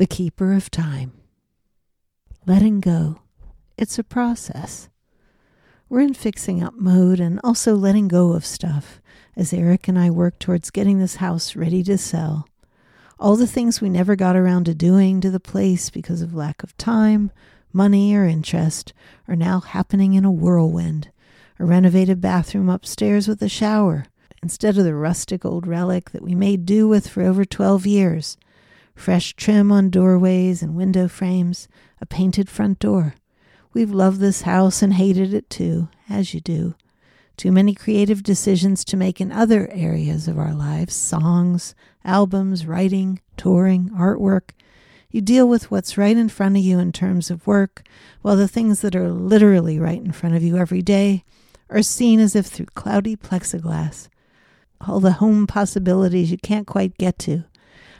The Keeper of Time. Letting go. It's a process. We're in fixing up mode and also letting go of stuff as Eric and I work towards getting this house ready to sell. All the things we never got around to doing to the place because of lack of time, money, or interest are now happening in a whirlwind. A renovated bathroom upstairs with a shower instead of the rustic old relic that we made do with for over 12 years. Fresh trim on doorways and window frames, a painted front door. We've loved this house and hated it too, as you do. Too many creative decisions to make in other areas of our lives songs, albums, writing, touring, artwork. You deal with what's right in front of you in terms of work, while the things that are literally right in front of you every day are seen as if through cloudy plexiglass. All the home possibilities you can't quite get to.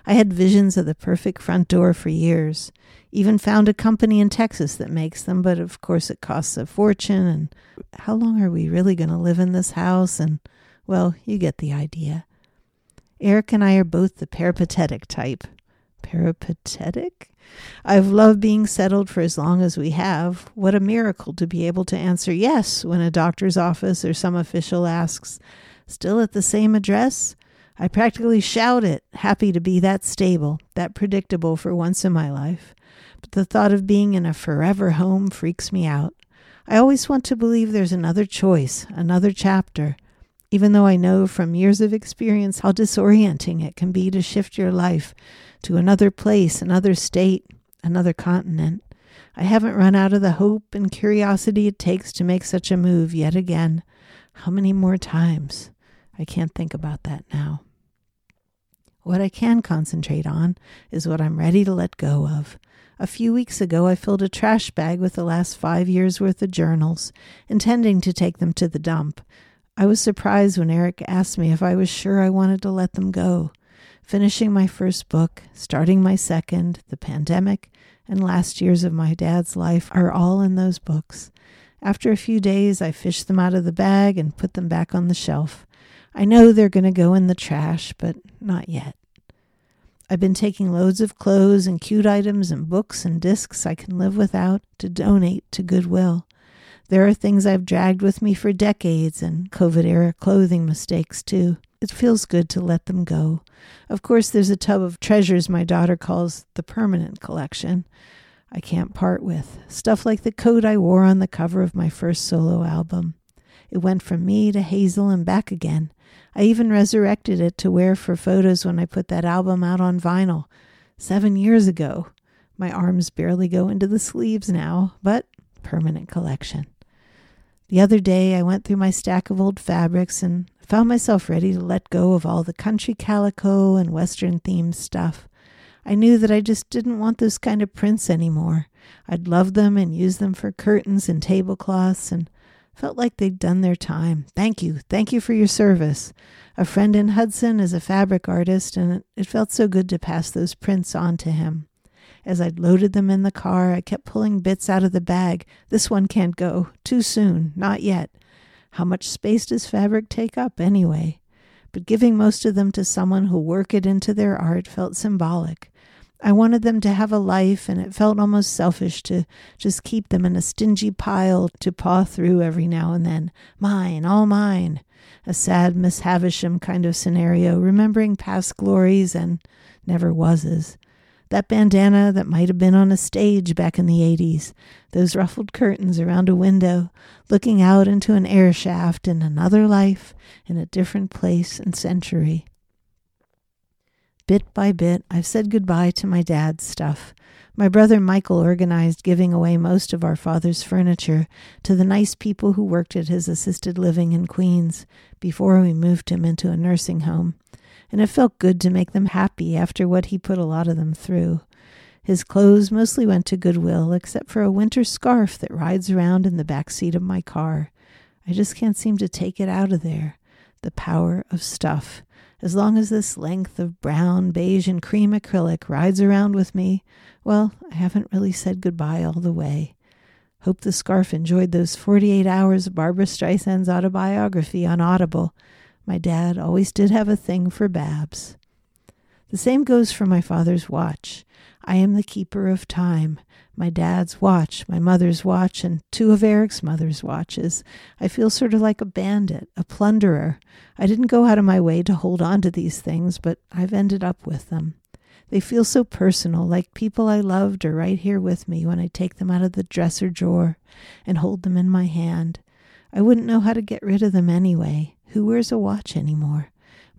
I had visions of the perfect front door for years. Even found a company in Texas that makes them, but of course it costs a fortune. And how long are we really going to live in this house? And, well, you get the idea. Eric and I are both the peripatetic type. Peripatetic? I've loved being settled for as long as we have. What a miracle to be able to answer yes when a doctor's office or some official asks, Still at the same address? I practically shout it, happy to be that stable, that predictable for once in my life. But the thought of being in a forever home freaks me out. I always want to believe there's another choice, another chapter, even though I know from years of experience how disorienting it can be to shift your life to another place, another state, another continent. I haven't run out of the hope and curiosity it takes to make such a move yet again. How many more times? I can't think about that now. What I can concentrate on is what I'm ready to let go of. A few weeks ago, I filled a trash bag with the last five years' worth of journals, intending to take them to the dump. I was surprised when Eric asked me if I was sure I wanted to let them go. Finishing my first book, starting my second, the pandemic, and last years of my dad's life are all in those books. After a few days, I fished them out of the bag and put them back on the shelf. I know they're going to go in the trash, but not yet. I've been taking loads of clothes and cute items and books and discs I can live without to donate to Goodwill. There are things I've dragged with me for decades and COVID era clothing mistakes, too. It feels good to let them go. Of course, there's a tub of treasures my daughter calls the permanent collection. I can't part with. Stuff like the coat I wore on the cover of my first solo album. It went from me to Hazel and back again. I even resurrected it to wear for photos when I put that album out on vinyl seven years ago. My arms barely go into the sleeves now, but permanent collection. The other day, I went through my stack of old fabrics and found myself ready to let go of all the country calico and western themed stuff. I knew that I just didn't want those kind of prints anymore. I'd love them and use them for curtains and tablecloths and Felt like they'd done their time. Thank you. Thank you for your service. A friend in Hudson is a fabric artist, and it felt so good to pass those prints on to him. As I'd loaded them in the car, I kept pulling bits out of the bag. This one can't go. Too soon. Not yet. How much space does fabric take up, anyway? But giving most of them to someone who'll work it into their art felt symbolic. I wanted them to have a life, and it felt almost selfish to just keep them in a stingy pile to paw through every now and then. Mine, all mine. A sad Miss Havisham kind of scenario, remembering past glories and never wases. That bandana that might have been on a stage back in the 80s, those ruffled curtains around a window, looking out into an air shaft in another life, in a different place and century. Bit by bit, I've said goodbye to my dad's stuff. My brother Michael organized giving away most of our father's furniture to the nice people who worked at his assisted living in Queens before we moved him into a nursing home, and it felt good to make them happy after what he put a lot of them through. His clothes mostly went to Goodwill, except for a winter scarf that rides around in the back seat of my car. I just can't seem to take it out of there. The power of stuff. As long as this length of brown, beige, and cream acrylic rides around with me, well, I haven't really said goodbye all the way. Hope the scarf enjoyed those 48 hours of Barbra Streisand's autobiography on Audible. My dad always did have a thing for Babs. The same goes for my father's watch. I am the keeper of time. My dad's watch, my mother's watch, and two of Eric's mother's watches. I feel sort of like a bandit, a plunderer. I didn't go out of my way to hold on to these things, but I've ended up with them. They feel so personal, like people I loved are right here with me when I take them out of the dresser drawer and hold them in my hand. I wouldn't know how to get rid of them anyway. Who wears a watch anymore?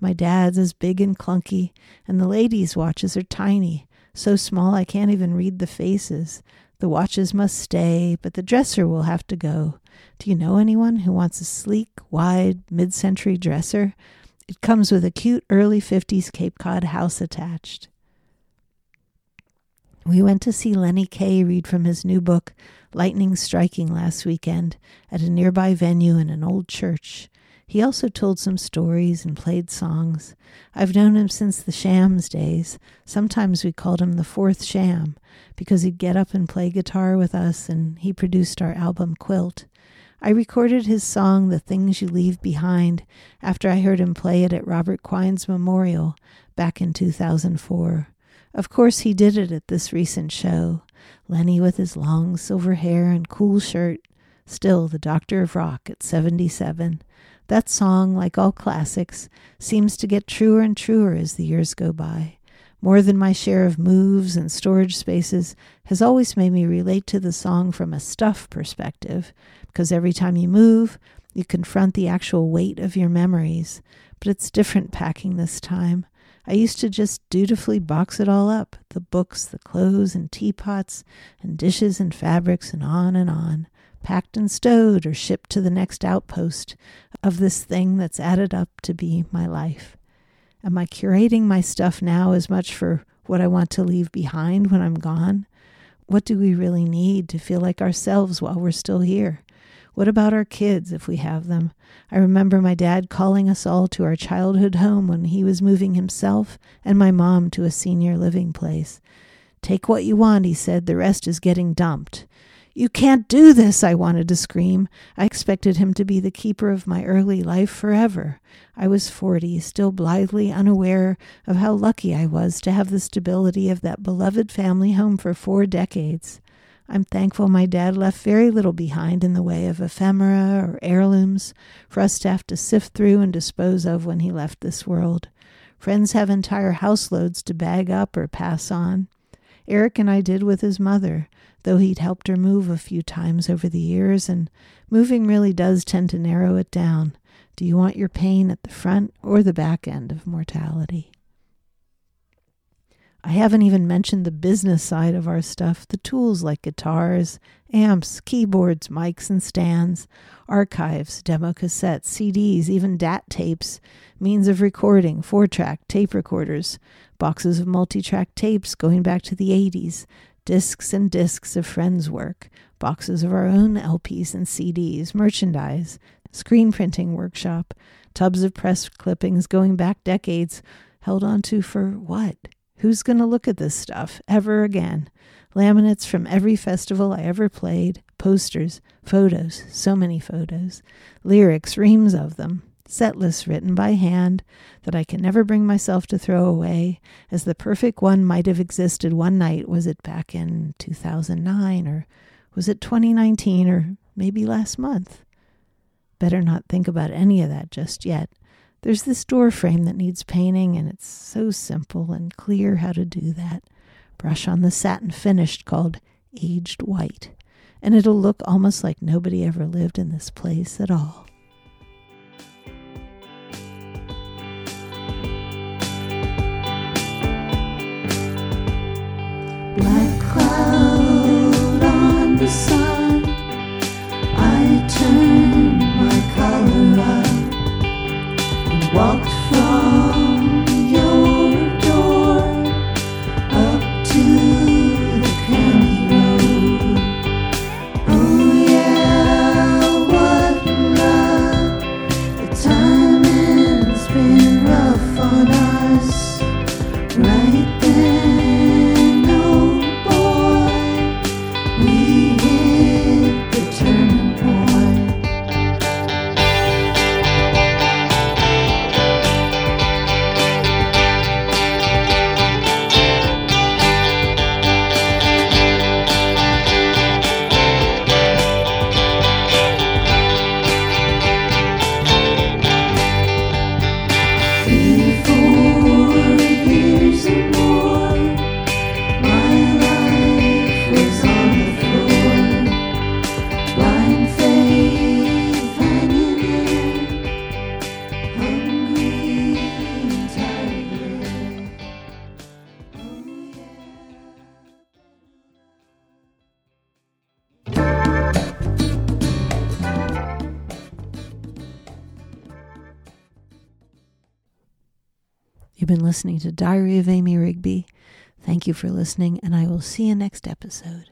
My dad's is big and clunky, and the ladies' watches are tiny, so small I can't even read the faces. The watches must stay, but the dresser will have to go. Do you know anyone who wants a sleek, wide, mid century dresser? It comes with a cute early 50s Cape Cod house attached. We went to see Lenny Kaye read from his new book, Lightning Striking, last weekend at a nearby venue in an old church. He also told some stories and played songs. I've known him since the Shams days. Sometimes we called him the fourth Sham because he'd get up and play guitar with us, and he produced our album Quilt. I recorded his song, The Things You Leave Behind, after I heard him play it at Robert Quine's memorial back in 2004. Of course, he did it at this recent show. Lenny with his long silver hair and cool shirt, still the doctor of rock at 77. That song, like all classics, seems to get truer and truer as the years go by. More than my share of moves and storage spaces has always made me relate to the song from a stuff perspective, because every time you move, you confront the actual weight of your memories. But it's different packing this time. I used to just dutifully box it all up the books, the clothes, and teapots, and dishes and fabrics, and on and on, packed and stowed or shipped to the next outpost of this thing that's added up to be my life. Am I curating my stuff now as much for what I want to leave behind when I'm gone? What do we really need to feel like ourselves while we're still here? What about our kids if we have them? I remember my dad calling us all to our childhood home when he was moving himself and my mom to a senior living place. Take what you want, he said, the rest is getting dumped. You can't do this, I wanted to scream. I expected him to be the keeper of my early life forever. I was forty, still blithely unaware of how lucky I was to have the stability of that beloved family home for four decades. I'm thankful my dad left very little behind in the way of ephemera or heirlooms for us to have to sift through and dispose of when he left this world. Friends have entire houseloads to bag up or pass on. Eric and I did with his mother, though he'd helped her move a few times over the years, and moving really does tend to narrow it down. Do you want your pain at the front or the back end of mortality? I haven't even mentioned the business side of our stuff the tools like guitars, amps, keyboards, mics, and stands, archives, demo cassettes, CDs, even DAT tapes, means of recording, four track, tape recorders, boxes of multi track tapes going back to the 80s, discs and discs of friends' work, boxes of our own LPs and CDs, merchandise, screen printing workshop, tubs of press clippings going back decades, held onto for what? Who's going to look at this stuff ever again? Laminates from every festival I ever played, posters, photos, so many photos, lyrics, reams of them, set lists written by hand that I can never bring myself to throw away, as the perfect one might have existed one night. Was it back in 2009 or was it 2019 or maybe last month? Better not think about any of that just yet. There's this door frame that needs painting, and it's so simple and clear how to do that. Brush on the satin finish called Aged White, and it'll look almost like nobody ever lived in this place at all. You've been listening to Diary of Amy Rigby. Thank you for listening, and I will see you next episode.